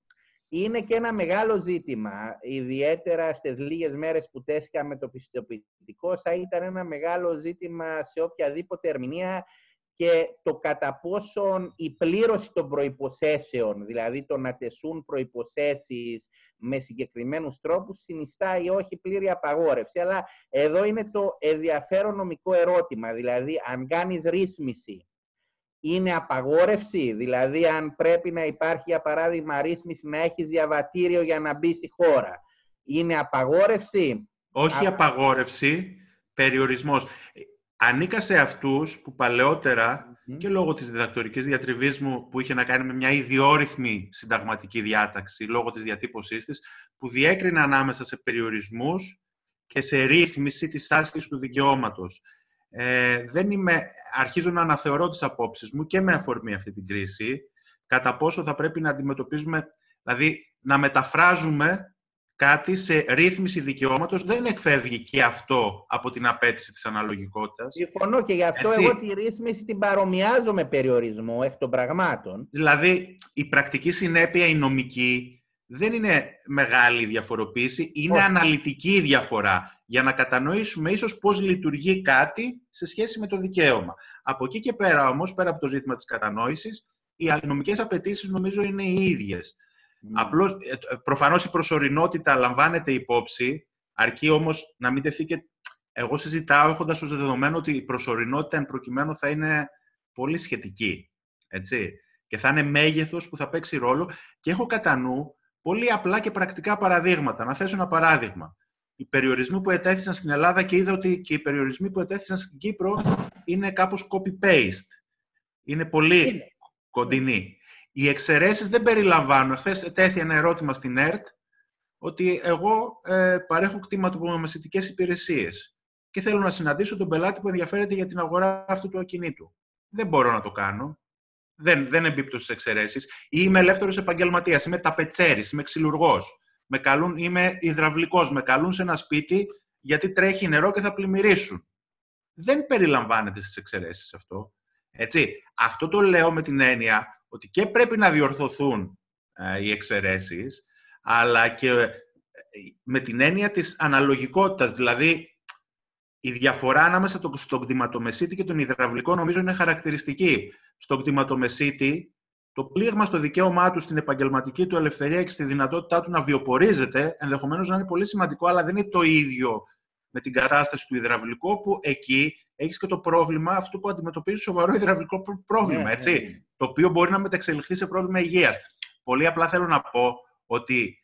είναι και ένα μεγάλο ζήτημα, ιδιαίτερα στις λίγες μέρες που τέθηκα με το πιστοποιητικό, θα ήταν ένα μεγάλο ζήτημα σε οποιαδήποτε ερμηνεία και το κατά πόσον η πλήρωση των προϋποθέσεων, δηλαδή το να τεσούν προϋποθέσεις με συγκεκριμένους τρόπους, συνιστά ή όχι πλήρη απαγόρευση. Αλλά εδώ είναι το ενδιαφέρον νομικό ερώτημα, δηλαδή αν κάνεις ρύθμιση, είναι απαγόρευση, δηλαδή αν πρέπει να υπάρχει για παράδειγμα ρύθμιση να έχει διαβατήριο για να μπει στη χώρα. Είναι απαγόρευση; Όχι απαγόρευση, περιορισμός ανήκα σε αυτούς που παλαιοτερα και λόγω της διδακτορικής διατριβής μου που είχε να κάνει με μια ιδιόρυθμη συνταγματική διάταξη λόγω της διατύπωσής της, που διέκρινε ανάμεσα σε περιορισμούς και σε ρύθμιση της άσκησης του δικαιώματος. Ε, δεν είμαι, αρχίζω να αναθεωρώ τις απόψεις μου και με αφορμή αυτή την κρίση, κατά πόσο θα πρέπει να αντιμετωπίζουμε, δηλαδή να μεταφράζουμε κάτι σε ρύθμιση δικαιώματος δεν εκφεύγει και αυτό από την απέτηση της αναλογικότητας. Συμφωνώ και γι' αυτό εγώ τη ρύθμιση την παρομοιάζω με περιορισμό εκ των πραγμάτων. Δηλαδή, η πρακτική συνέπεια, η νομική, δεν είναι μεγάλη διαφοροποίηση, είναι αναλυτική διαφορά για να κατανοήσουμε ίσως πώς λειτουργεί κάτι σε σχέση με το δικαίωμα. Από εκεί και πέρα όμως, πέρα από το ζήτημα της κατανόησης, οι νομικές απαιτήσεις νομίζω είναι οι ίδιες. Mm. Απλώς, ε, ε, προφανώς η προσωρινότητα λαμβάνεται υπόψη, αρκεί όμως να μην τεθεί και... Εγώ συζητάω έχοντας ως δεδομένο ότι η προσωρινότητα εν προκειμένου θα είναι πολύ σχετική. Έτσι. Και θα είναι μέγεθος που θα παίξει ρόλο. Και έχω κατά νου πολύ απλά και πρακτικά παραδείγματα. Να θέσω ένα παράδειγμα. Οι περιορισμοί που ετέθησαν στην Ελλάδα και είδα ότι και οι περιορισμοί που ετέθησαν στην Κύπρο είναι κάπως copy-paste. Είναι πολύ κοντινοί. Οι εξαιρέσεις δεν περιλαμβάνουν. Χθες τέθη ένα ερώτημα στην ΕΡΤ ότι εγώ ε, παρέχω κτηματομεσητικέ υπηρεσίες και θέλω να συναντήσω τον πελάτη που ενδιαφέρεται για την αγορά αυτού του ακινήτου. Δεν μπορώ να το κάνω. Δεν, δεν εμπίπτω στις εξαιρέσεις. Ή είμαι ελεύθερος επαγγελματίας, είμαι ταπετσέρης, είμαι ξυλουργός. Με καλούν, είμαι υδραυλικός. Με καλούν σε ένα σπίτι γιατί τρέχει νερό και θα πλημμυρίσουν. Δεν περιλαμβάνεται στις εξαιρέσεις αυτό. Έτσι. Αυτό το λέω με την έννοια ότι και πρέπει να διορθωθούν ε, οι εξαιρέσεις, αλλά και ε, με την έννοια της αναλογικότητας, δηλαδή η διαφορά ανάμεσα στον κτηματομεσίτη και τον υδραυλικό νομίζω είναι χαρακτηριστική. Στον κτηματομεσίτη, το πλήγμα στο δικαίωμά του στην επαγγελματική του ελευθερία και στη δυνατότητά του να βιοπορίζεται, ενδεχομένως να είναι πολύ σημαντικό, αλλά δεν είναι το ίδιο με την κατάσταση του υδραυλικού, όπου εκεί έχεις και το πρόβλημα αυτό που αντιμετωπίζεις σοβαρό υδραυλικό πρόβλημα, ναι, έτσι, ναι, ναι. το οποίο μπορεί να μεταξελιχθεί σε πρόβλημα υγείας. Πολύ απλά θέλω να πω ότι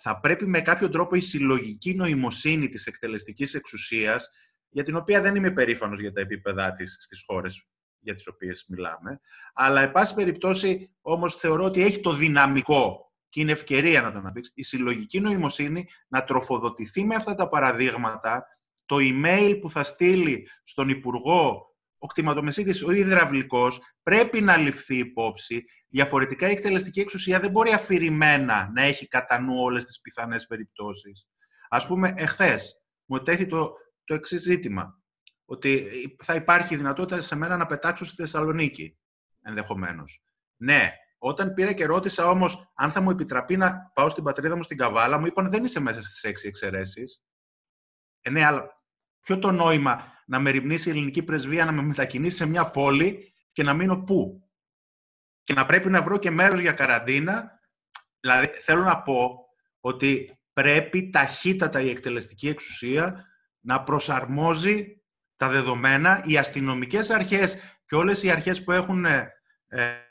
θα πρέπει με κάποιο τρόπο η συλλογική νοημοσύνη της εκτελεστικής εξουσίας, για την οποία δεν είμαι περήφανος για τα επίπεδά της στις χώρες για τις οποίες μιλάμε, αλλά, εν πάση περιπτώσει, όμως θεωρώ ότι έχει το δυναμικό και είναι ευκαιρία να το αναπτύξει, η συλλογική νοημοσύνη να τροφοδοτηθεί με αυτά τα παραδείγματα, το email που θα στείλει στον Υπουργό ο κτηματομεσίτης, ο υδραυλικός, πρέπει να ληφθεί υπόψη. Διαφορετικά η εκτελεστική εξουσία δεν μπορεί αφηρημένα να έχει κατά νου όλες τις πιθανές περιπτώσεις. Ας πούμε, εχθές μου ετέθη το, το εξής ζήτημα, ότι θα υπάρχει δυνατότητα σε μένα να πετάξω στη Θεσσαλονίκη, ενδεχομένως. Ναι, όταν πήρα και ρώτησα όμως αν θα μου επιτραπεί να πάω στην πατρίδα μου στην Καβάλα, μου είπαν δεν είσαι μέσα στις έξι εξαιρέσεις. Ε, ναι, αλλά ποιο το νόημα να με ρημνήσει η ελληνική πρεσβεία να με μετακινήσει σε μια πόλη και να μείνω πού; Και να πρέπει να βρω και μέρος για καραντίνα. Δηλαδή, θέλω να πω ότι πρέπει ταχύτατα η εκτελεστική εξουσία να προσαρμόζει τα δεδομένα, οι αστυνομικές αρχές και όλες οι αρχές που έχουν ε,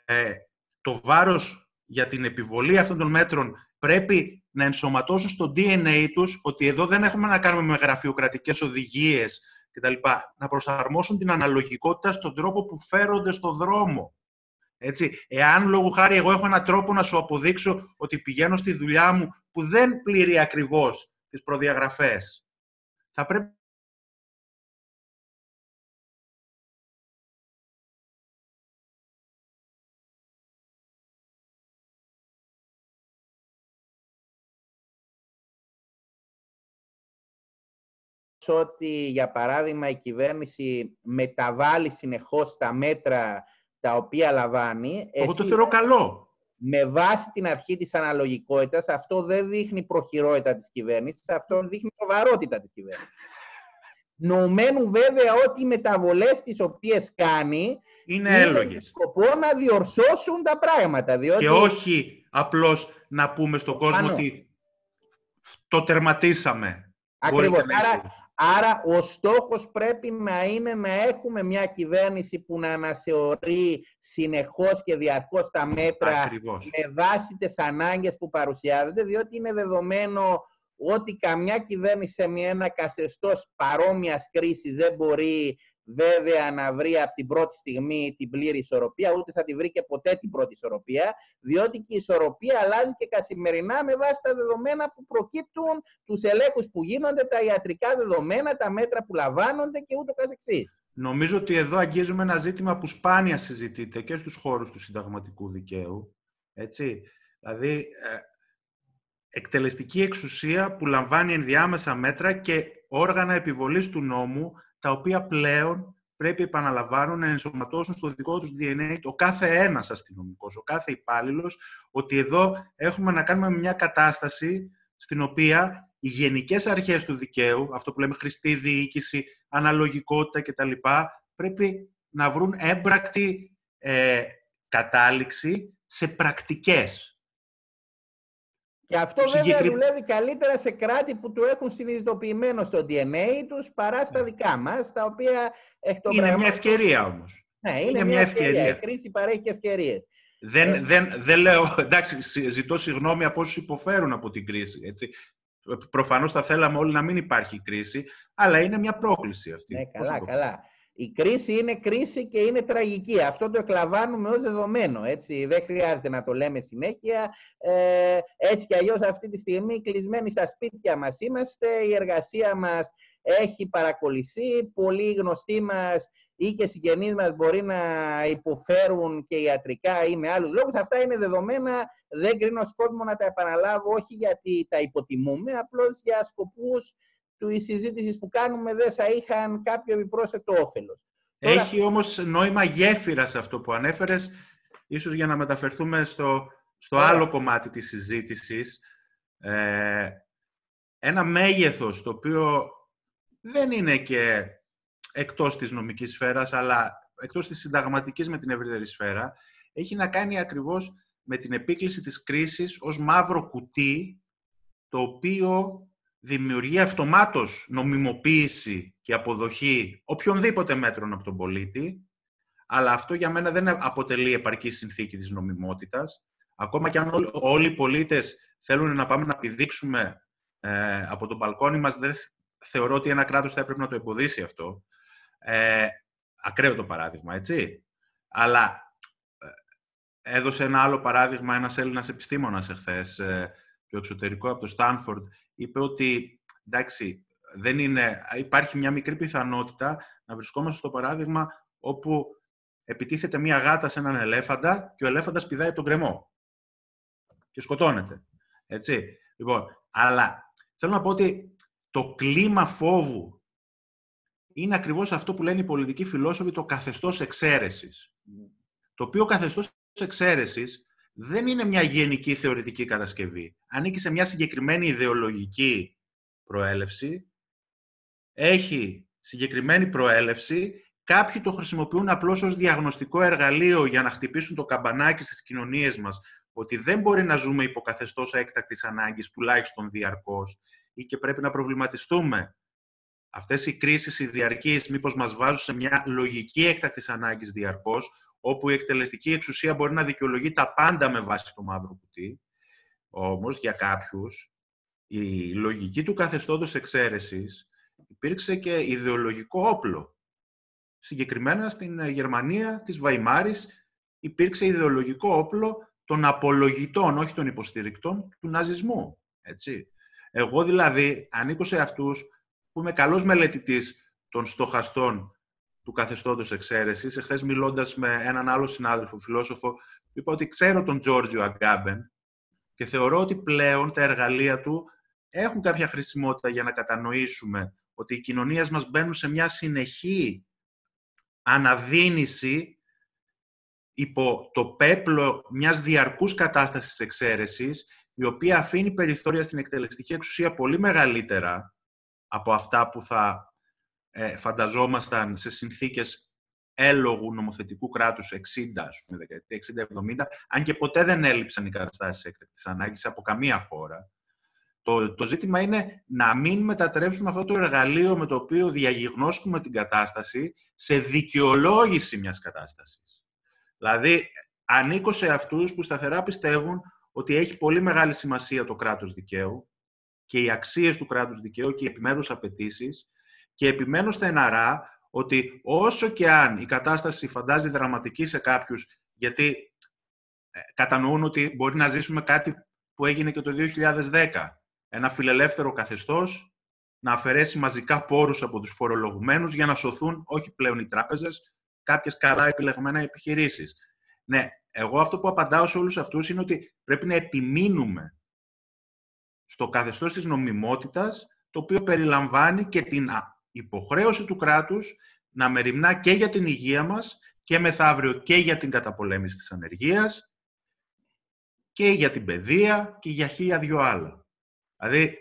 ε, το βάρος για την επιβολή αυτών των μέτρων πρέπει να ενσωματώσουν στο DNA τους ότι εδώ δεν έχουμε να κάνουμε με γραφειοκρατικές οδηγίες κτλ. Να προσαρμόσουν την αναλογικότητα στον τρόπο που φέρονται στον δρόμο. Έτσι, εάν λόγω χάρη εγώ έχω έναν τρόπο να σου αποδείξω ότι πηγαίνω στη δουλειά μου που δεν πληρεί ακριβώς τις προδιαγραφές, θα πρέπει ότι, για παράδειγμα, η κυβέρνηση μεταβάλλει συνεχώς τα μέτρα τα οποία λαμβάνει. Εγώ το θεωρώ καλό. Με βάση την αρχή της αναλογικότητας, αυτό δεν δείχνει προχειρότητα της κυβέρνησης, αυτό δείχνει σοβαρότητα της κυβέρνησης. Νομένου βέβαια ότι οι μεταβολές τις οποίες κάνει είναι έλογες. σκοπό να διορθώσουν τα πράγματα. Διότι... Και όχι απλώς να πούμε στον κόσμο ότι το τερματίσαμε. Ακριβώς. Άρα, Άρα ο στόχος πρέπει να είναι να έχουμε μια κυβέρνηση που να αναθεωρεί συνεχώς και διαρκώς τα μέτρα με βάση τις ανάγκες που παρουσιάζονται, διότι είναι δεδομένο ότι καμιά κυβέρνηση σε μια, ένα καθεστώς παρόμοιας κρίσης δεν μπορεί βέβαια να βρει από την πρώτη στιγμή την πλήρη ισορροπία, ούτε θα τη βρει και ποτέ την πρώτη ισορροπία, διότι και η ισορροπία αλλάζει και καθημερινά με βάση τα δεδομένα που προκύπτουν, τους ελέγχους που γίνονται, τα ιατρικά δεδομένα, τα μέτρα που λαμβάνονται και ούτω καθεξής. Νομίζω ότι εδώ αγγίζουμε ένα ζήτημα που σπάνια συζητείται και στους χώρους του συνταγματικού δικαίου. Έτσι. Δηλαδή, ε, εκτελεστική εξουσία που λαμβάνει ενδιάμεσα μέτρα και όργανα επιβολής του νόμου, τα οποία πλέον πρέπει, επαναλαμβάνω, να ενσωματώσουν στο δικό τους DNA ο κάθε ένας αστυνομικός, ο κάθε υπάλληλος, ότι εδώ έχουμε να κάνουμε μια κατάσταση στην οποία οι γενικές αρχές του δικαίου, αυτό που λέμε χρηστή διοίκηση, αναλογικότητα κτλ, πρέπει να βρουν έμπρακτη ε, κατάληξη σε πρακτικές. Και αυτό βέβαια δουλεύει καλύτερα σε κράτη που το έχουν συνειδητοποιημένο στο DNA τους παρά στα ναι. δικά μας, τα οποία... Είναι μια ευκαιρία όμως. Ναι, είναι, μια, ευκαιρία. Η κρίση παρέχει ευκαιρίες. Δεν, ε... δεν, δεν λέω, εντάξει, ζητώ συγγνώμη από όσους υποφέρουν από την κρίση. Έτσι. Προφανώς θα θέλαμε όλοι να μην υπάρχει κρίση, αλλά είναι μια πρόκληση αυτή. Ναι, καλά, καλά. Η κρίση είναι κρίση και είναι τραγική. Αυτό το εκλαμβάνουμε ως δεδομένο. Έτσι. Δεν χρειάζεται να το λέμε συνέχεια. Ε, έτσι κι αλλιώς αυτή τη στιγμή κλεισμένοι στα σπίτια μας είμαστε. Η εργασία μας έχει παρακολουθεί. Πολλοί γνωστοί μας ή και συγγενείς μας μπορεί να υποφέρουν και ιατρικά ή με άλλους λόγους. Αυτά είναι δεδομένα. Δεν κρίνω κόσμο να τα επαναλάβω, όχι γιατί τα υποτιμούμε, απλώς για σκοπούς του η συζήτηση που κάνουμε δεν θα είχαν κάποιο επιπρόσθετο όφελος. Έχει όμως νόημα γέφυρα σε αυτό που ανέφερες, ίσως για να μεταφερθούμε στο, στο άλλο κομμάτι της συζήτησης. Ε, ένα μέγεθος το οποίο δεν είναι και εκτός της νομικής σφαίρας, αλλά εκτός της συνταγματικής με την ευρύτερη σφαίρα, έχει να κάνει ακριβώς με την επίκληση της κρίσης ως μαύρο κουτί, το οποίο δημιουργεί αυτομάτως νομιμοποίηση και αποδοχή οποιονδήποτε μέτρων από τον πολίτη, αλλά αυτό για μένα δεν αποτελεί επαρκή συνθήκη της νομιμότητας. Ακόμα και αν όλοι οι πολίτες θέλουν να πάμε να πηδήξουμε ε, από τον μπαλκόνι μας, δεν θεωρώ ότι ένα κράτος θα έπρεπε να το εμποδίσει αυτό. Ε, ακραίο το παράδειγμα, έτσι. Αλλά ε, έδωσε ένα άλλο παράδειγμα ένας Έλληνας επιστήμονας εχθές, ε, το εξωτερικό από το Στάνφορντ, είπε ότι εντάξει, δεν είναι, υπάρχει μια μικρή πιθανότητα να βρισκόμαστε στο παράδειγμα όπου επιτίθεται μια γάτα σε έναν ελέφαντα και ο ελέφαντας πηδάει τον κρεμό και σκοτώνεται. Έτσι. Λοιπόν, αλλά θέλω να πω ότι το κλίμα φόβου είναι ακριβώς αυτό που λένε οι πολιτικοί φιλόσοφοι το καθεστώς εξαίρεσης. Το οποίο καθεστώς εξαίρεσης δεν είναι μια γενική θεωρητική κατασκευή. Ανήκει σε μια συγκεκριμένη ιδεολογική προέλευση, έχει συγκεκριμένη προέλευση, κάποιοι το χρησιμοποιούν απλώς ως διαγνωστικό εργαλείο για να χτυπήσουν το καμπανάκι στις κοινωνίες μας, ότι δεν μπορεί να ζούμε υποκαθεστώς έκτακτης ανάγκης, τουλάχιστον διαρκώς, ή και πρέπει να προβληματιστούμε. Αυτές οι κρίσεις οι διαρκείς μήπως μας βάζουν σε μια λογική έκτακτης ανάγκης διαρκώς, όπου η εκτελεστική εξουσία μπορεί να δικαιολογεί τα πάντα με βάση το μαύρο κουτί. Όμως, για κάποιους, η λογική του καθεστώτος εξαίρεσης υπήρξε και ιδεολογικό όπλο. Συγκεκριμένα στην Γερμανία της Βαϊμάρης υπήρξε ιδεολογικό όπλο των απολογητών, όχι των υποστηρικτών, του ναζισμού. Έτσι. Εγώ δηλαδή ανήκω σε αυτούς που είμαι καλός μελετητής των στοχαστών του καθεστώτος εξαίρεσης. Εχθές μιλώντας με έναν άλλο συνάδελφο, φιλόσοφο, είπα ότι ξέρω τον Τζόρτζιο Αγκάμπεν και θεωρώ ότι πλέον τα εργαλεία του έχουν κάποια χρησιμότητα για να κατανοήσουμε ότι οι κοινωνίες μας μπαίνουν σε μια συνεχή αναδίνηση υπό το πέπλο μιας διαρκούς κατάστασης εξαίρεσης, η οποία αφήνει περιθώρια στην εκτελεστική εξουσία πολύ μεγαλύτερα από αυτά που θα ε, φανταζόμασταν σε συνθήκες έλογου νομοθετικού κράτους 60, ας πούμε, 60-70, αν και ποτέ δεν έλειψαν οι καταστάσεις έκτακτης ανάγκης από καμία χώρα. Το, το ζήτημα είναι να μην μετατρέψουμε αυτό το εργαλείο με το οποίο διαγιγνώσκουμε την κατάσταση σε δικαιολόγηση μιας κατάστασης. Δηλαδή, ανήκω σε αυτούς που σταθερά πιστεύουν ότι έχει πολύ μεγάλη σημασία το κράτος δικαίου και οι αξίες του κράτους δικαίου και οι επιμέρους απαιτήσεις και επιμένω στεναρά ότι όσο και αν η κατάσταση φαντάζει δραματική σε κάποιους, γιατί ε, κατανοούν ότι μπορεί να ζήσουμε κάτι που έγινε και το 2010, ένα φιλελεύθερο καθεστώς να αφαιρέσει μαζικά πόρους από τους φορολογουμένους για να σωθούν όχι πλέον οι τράπεζες, κάποιες καλά επιλεγμένα επιχειρήσεις. Ναι, εγώ αυτό που απαντάω σε όλους αυτούς είναι ότι πρέπει να επιμείνουμε στο καθεστώς της νομιμότητας, το οποίο περιλαμβάνει και την υποχρέωση του κράτους να μεριμνά και για την υγεία μας και μεθαύριο και για την καταπολέμηση της ανεργίας και για την παιδεία και για χίλια δυο άλλα. Δηλαδή...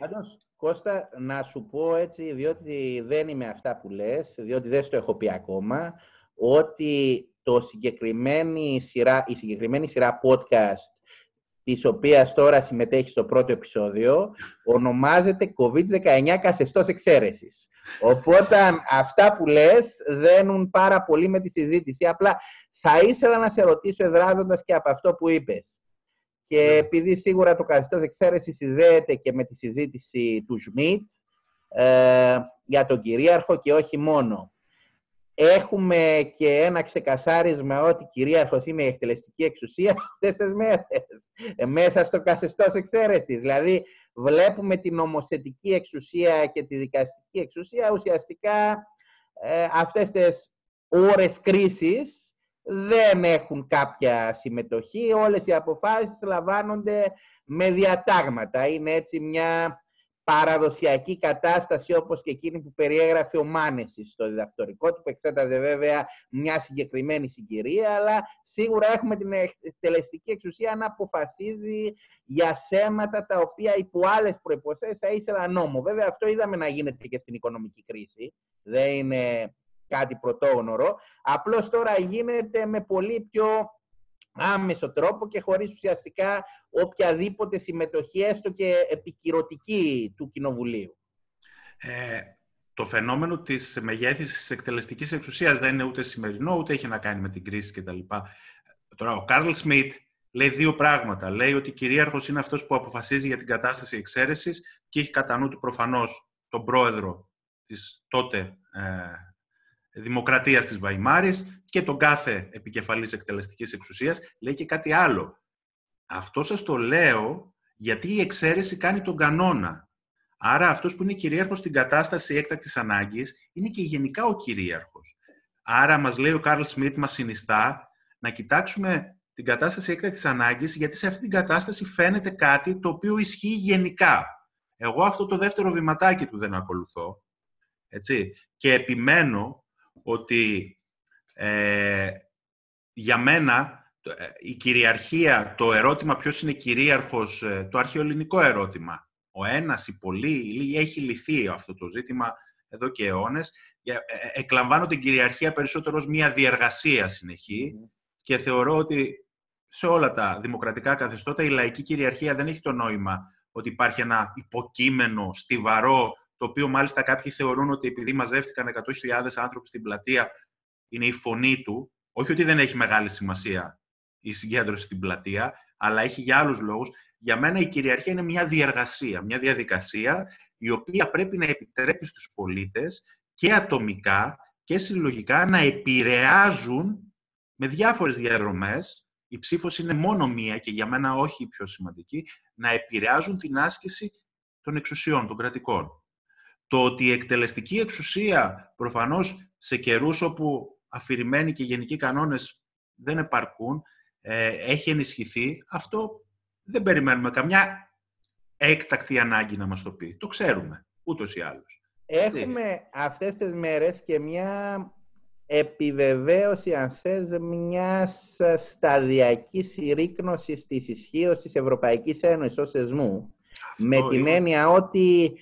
Κώστα, να σου πω έτσι, διότι δεν είμαι αυτά που λες, διότι δεν στο έχω πει ακόμα, ότι το συγκεκριμένη σειρά, η συγκεκριμένη σειρά podcast της οποίας τώρα συμμετέχει στο πρώτο επεισόδιο, ονομάζεται COVID-19 καθεστώς εξαίρεσης. Οπότε αυτά που λες δένουν πάρα πολύ με τη συζήτηση. Απλά θα ήθελα να σε ρωτήσω εδράζοντας και από αυτό που είπες. Και ναι. επειδή σίγουρα το καθεστώς εξαίρεσης συνδέεται και με τη συζήτηση του Σμιτ ε, για τον κυρίαρχο και όχι μόνο. Έχουμε και ένα ξεκαθάρισμα ότι κυρίαρχος είναι η εκτελεστική εξουσία αυτές τις μέρες, ε, μέσα στο καθεστώς εξαίρεσης. Δηλαδή, βλέπουμε την νομοθετική εξουσία και τη δικαστική εξουσία ουσιαστικά ε, αυτές τις ώρες κρίσης δεν έχουν κάποια συμμετοχή. Όλες οι αποφάσεις λαμβάνονται με διατάγματα. Είναι έτσι μια παραδοσιακή κατάσταση όπως και εκείνη που περιέγραφε ο Μάνεσης στο διδακτορικό του που εξέταζε βέβαια μια συγκεκριμένη συγκυρία αλλά σίγουρα έχουμε την τελεστική εξουσία να αποφασίζει για θέματα τα οποία υπό άλλες προϋποθέσεις θα ήθελα νόμο. Βέβαια αυτό είδαμε να γίνεται και στην οικονομική κρίση. Δεν είναι κάτι πρωτόγνωρο. Απλώς τώρα γίνεται με πολύ πιο άμεσο τρόπο και χωρίς ουσιαστικά οποιαδήποτε συμμετοχή, έστω και επικυρωτική του Κοινοβουλίου. Ε, το φαινόμενο της μεγέθυνσης της εκτελεστικής εξουσίας δεν είναι ούτε σημερινό, ούτε έχει να κάνει με την κρίση κτλ. Τώρα, ο Κάρλ Σμιτ λέει δύο πράγματα. Λέει ότι κυρίαρχος είναι αυτός που αποφασίζει για την κατάσταση εξαίρεσης και έχει κατά νου του προφανώς τον πρόεδρο της τότε ε, δημοκρατίας της Βαϊμάρης και τον κάθε επικεφαλής εκτελεστικής εξουσίας, λέει και κάτι άλλο. Αυτό σας το λέω γιατί η εξαίρεση κάνει τον κανόνα. Άρα αυτός που είναι κυρίαρχος στην κατάσταση έκτακτης ανάγκης είναι και γενικά ο κυρίαρχος. Άρα μας λέει ο Κάρλ Σμιτ μας συνιστά να κοιτάξουμε την κατάσταση έκτακτης ανάγκης γιατί σε αυτή την κατάσταση φαίνεται κάτι το οποίο ισχύει γενικά. Εγώ αυτό το δεύτερο βηματάκι του δεν ακολουθώ. Έτσι. Και επιμένω ότι ε, για μένα ε, η κυριαρχία, το ερώτημα ποιος είναι κυρίαρχος, ε, το αρχαιοελληνικό ερώτημα. Ο ένας, η πολλοί, έχει λυθεί αυτό το ζήτημα εδώ και αιώνες. Εκλαμβάνω την κυριαρχία περισσότερο ως μια διεργασία συνεχή και θεωρώ ότι σε όλα τα δημοκρατικά καθεστώτα η λαϊκή κυριαρχία δεν έχει το νόημα ότι υπάρχει ένα υποκείμενο, στιβαρό, το οποίο μάλιστα κάποιοι θεωρούν ότι επειδή μαζεύτηκαν 100.000 άνθρωποι στην πλατεία, είναι η φωνή του. Όχι ότι δεν έχει μεγάλη σημασία η συγκέντρωση στην πλατεία, αλλά έχει για άλλους λόγους. Για μένα η κυριαρχία είναι μια διαργασία, μια διαδικασία η οποία πρέπει να επιτρέπει στους πολίτες και ατομικά και συλλογικά να επηρεάζουν με διάφορες διαδρομές, η ψήφος είναι μόνο μία και για μένα όχι η πιο σημαντική, να επηρεάζουν την άσκηση των εξουσιών, των κρατικών. Το ότι η εκτελεστική εξουσία προφανώς σε καιρούς όπου αφηρημένοι και γενικοί κανόνες δεν επαρκούν, ε, έχει ενισχυθεί, αυτό δεν περιμένουμε καμιά έκτακτη ανάγκη να μας το πει. Το ξέρουμε, ούτως ή άλλως. Έχουμε αυτές τις μέρες και μια επιβεβαίωση, αν θες, μιας σταδιακής συρρήκνωσης της ισχύως της Ευρωπαϊκής Ένωσης ως εσμού. με την έννοια ότι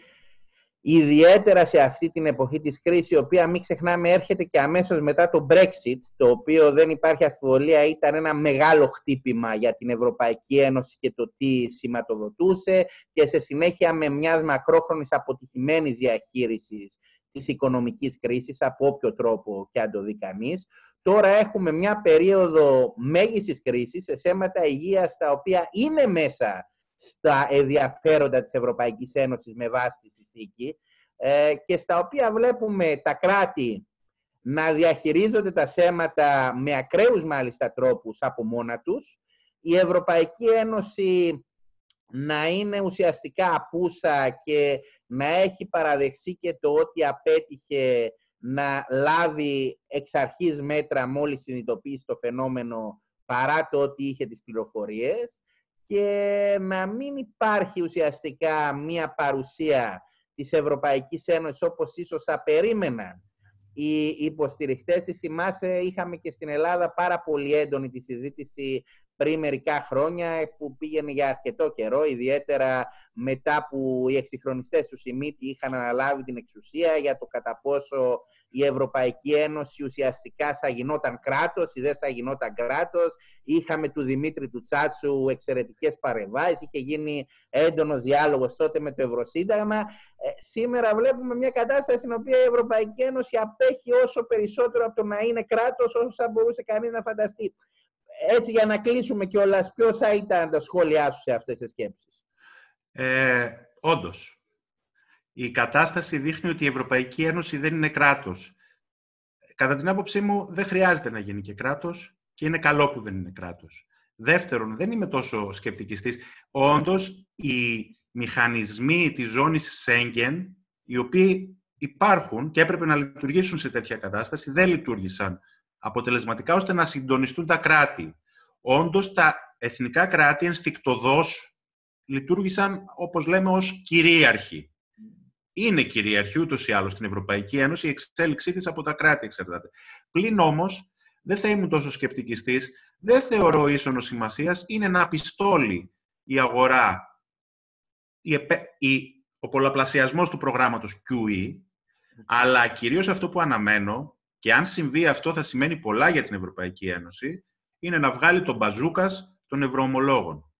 ιδιαίτερα σε αυτή την εποχή της κρίσης, η οποία μην ξεχνάμε έρχεται και αμέσως μετά το Brexit, το οποίο δεν υπάρχει αφιβολία, ήταν ένα μεγάλο χτύπημα για την Ευρωπαϊκή Ένωση και το τι σηματοδοτούσε και σε συνέχεια με μια μακρόχρονης αποτυχημένης διαχείρισης της οικονομικής κρίσης, από όποιο τρόπο και αν το δει κανείς. Τώρα έχουμε μια περίοδο μέγιστης κρίσης σε θέματα υγείας, τα οποία είναι μέσα στα ενδιαφέροντα της Ευρωπαϊκής Ένωσης με βάση τη συνθήκη ε, και στα οποία βλέπουμε τα κράτη να διαχειρίζονται τα θέματα με ακραίους μάλιστα τρόπους από μόνα τους, η Ευρωπαϊκή Ένωση να είναι ουσιαστικά απούσα και να έχει παραδεχθεί και το ότι απέτυχε να λάβει εξ αρχής μέτρα μόλις συνειδητοποιήσει το φαινόμενο παρά το ότι είχε τις πληροφορίες και να μην υπάρχει ουσιαστικά μία παρουσία της Ευρωπαϊκής Ένωσης όπως ίσως θα περίμεναν οι υποστηριχτές της. Θυμάσαι, είχαμε και στην Ελλάδα πάρα πολύ έντονη τη συζήτηση πριν μερικά χρόνια που πήγαινε για αρκετό καιρό, ιδιαίτερα μετά που οι εξυγχρονιστές του Σιμίτη είχαν αναλάβει την εξουσία για το κατά πόσο η Ευρωπαϊκή Ένωση ουσιαστικά θα γινόταν κράτος ή δεν θα γινόταν κράτος. Είχαμε του Δημήτρη του Τσάτσου εξαιρετικές παρεμβάσεις, είχε γίνει έντονος διάλογος τότε με το Ευρωσύνταγμα. Ε, σήμερα βλέπουμε μια κατάσταση στην οποία η Ευρωπαϊκή Ένωση απέχει όσο περισσότερο από το να είναι κράτος όσο θα μπορούσε κανείς να φανταστεί έτσι για να κλείσουμε κιόλας, ποιος θα ήταν τα σχόλιά σου σε αυτές τις σκέψεις; Ε, όντως, η κατάσταση δείχνει ότι η Ευρωπαϊκή Ένωση δεν είναι κράτος. Κατά την άποψή μου, δεν χρειάζεται να γίνει και κράτος και είναι καλό που δεν είναι κράτος. Δεύτερον, δεν είμαι τόσο σκεπτικιστής. Όντως, οι μηχανισμοί της ζώνης Σέγγεν, οι οποίοι υπάρχουν και έπρεπε να λειτουργήσουν σε τέτοια κατάσταση, δεν λειτουργήσαν αποτελεσματικά ώστε να συντονιστούν τα κράτη. Όντως, τα εθνικά κράτη ενστικτοδός λειτουργήσαν, όπως λέμε, ως κυρίαρχοι. Είναι κυρίαρχοι ούτως ή άλλως στην Ευρωπαϊκή Ένωση, η εξέλιξή της από τα κράτη εξαρτάται. Πλην όμως, δεν θα ήμουν τόσο σκεπτικιστής, δεν θεωρώ ίσονος σημασίας είναι να πιστόλει η αγορά, η, η, ο πολλαπλασιασμός του προγράμματος QE, αλλά κυρίως αυτό που αναμένω και αν συμβεί αυτό θα σημαίνει πολλά για την Ευρωπαϊκή Ένωση, είναι να βγάλει τον μπαζούκας των ευρωομολόγων.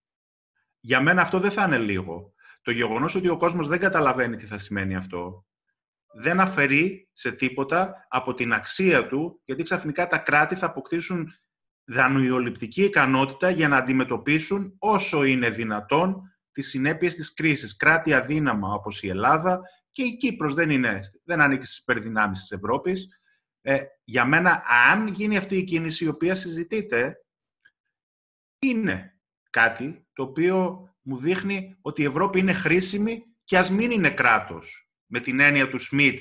Για μένα αυτό δεν θα είναι λίγο. Το γεγονός ότι ο κόσμος δεν καταλαβαίνει τι θα σημαίνει αυτό, δεν αφαιρεί σε τίποτα από την αξία του, γιατί ξαφνικά τα κράτη θα αποκτήσουν δανειοληπτική ικανότητα για να αντιμετωπίσουν όσο είναι δυνατόν τις συνέπειες της κρίσης. Κράτη αδύναμα όπως η Ελλάδα και η Κύπρος δεν, είναι, δεν ανήκει στις υπερδυνάμεις της Ευρώπης, ε, για μένα, αν γίνει αυτή η κίνηση η οποία συζητείται, είναι κάτι το οποίο μου δείχνει ότι η Ευρώπη είναι χρήσιμη και ας μην είναι κράτος, με την έννοια του Σμιτ,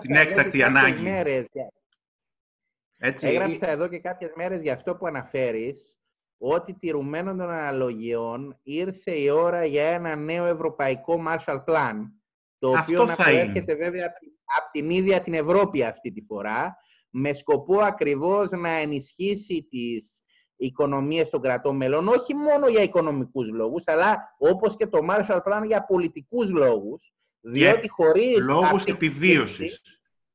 την έκτακτη ανάγκη. Μέρες, Έτσι. Έγραψα εδώ και κάποιες μέρες για αυτό που αναφέρεις, ότι τηρουμένων των αναλογιών ήρθε η ώρα για ένα νέο ευρωπαϊκό Marshall Plan, το οποίο να προέρχεται βέβαια από την ίδια την Ευρώπη αυτή τη φορά, με σκοπό ακριβώς να ενισχύσει τις οικονομίες των κρατών μελών, όχι μόνο για οικονομικούς λόγους, αλλά όπως και το Marshall Plan για πολιτικούς λόγους, διότι yeah. χωρίς... Λόγους επιβίωσης.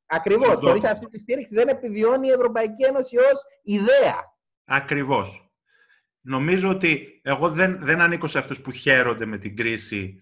Ακριβώς, χωρίς αυτή τη στήριξη δεν επιβιώνει η Ευρωπαϊκή Ένωση ως ιδέα. Ακριβώς. Νομίζω ότι εγώ δεν, δεν ανήκω σε αυτούς που χαίρονται με την κρίση,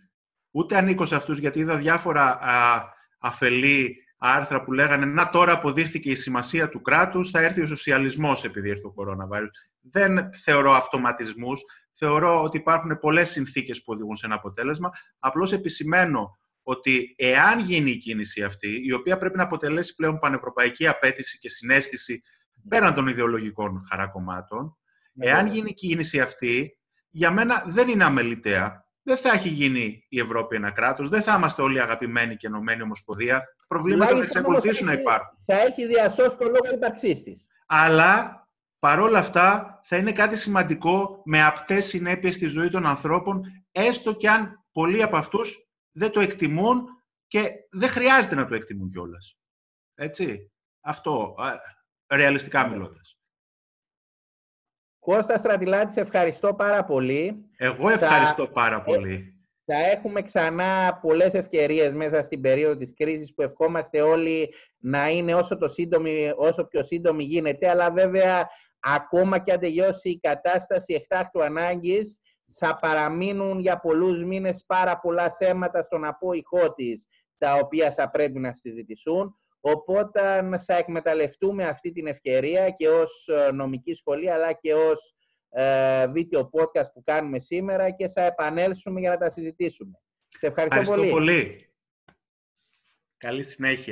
ούτε ανήκω σε αυτούς γιατί είδα διάφορα α, αφελή άρθρα που λέγανε «Να τώρα αποδείχθηκε η σημασία του κράτους, θα έρθει ο σοσιαλισμός επειδή έρθει ο κοροναβάριος». Δεν θεωρώ αυτοματισμούς, θεωρώ ότι υπάρχουν πολλές συνθήκες που οδηγούν σε ένα αποτέλεσμα. Απλώς επισημαίνω ότι εάν γίνει η κίνηση αυτή, η οποία πρέπει να αποτελέσει πλέον πανευρωπαϊκή απέτηση και συνέστηση πέραν των ιδεολογικών χαρακομμάτων, ναι, εάν γίνει η κίνηση αυτή, για μένα δεν είναι αμεληταία. Δεν θα έχει γίνει η Ευρώπη ένα κράτος, δεν θα είμαστε όλοι αγαπημένοι και ενωμένοι ομοσπονδία προβλήματα θα εξακολουθήσουν να υπάρχουν. Θα έχει διασώσει το λόγο ύπαρξή της. Αλλά παρόλα αυτά θα είναι κάτι σημαντικό με απτές συνέπειες στη ζωή των ανθρώπων, έστω και αν πολλοί από αυτούς δεν το εκτιμούν και δεν χρειάζεται να το εκτιμούν κιόλας. Έτσι. Αυτό, ρεαλιστικά μιλώντας. Κώστα Στρατιλάτη, ευχαριστώ πάρα πολύ. Εγώ ευχαριστώ πάρα πολύ θα έχουμε ξανά πολλές ευκαιρίες μέσα στην περίοδο της κρίσης που ευχόμαστε όλοι να είναι όσο, το σύντομη, όσο πιο σύντομη γίνεται, αλλά βέβαια ακόμα και αν τελειώσει η κατάσταση εκτάκτου ανάγκης, θα παραμείνουν για πολλούς μήνες πάρα πολλά θέματα στον απόϊχό της, τα οποία θα πρέπει να συζητηθούν. Οπότε θα εκμεταλλευτούμε αυτή την ευκαιρία και ως νομική σχολή, αλλά και ως ε, βίντεο podcast που κάνουμε σήμερα και θα επανέλθουμε για να τα συζητήσουμε. Σε ευχαριστώ, ευχαριστώ πολύ. πολύ. Καλή συνέχεια.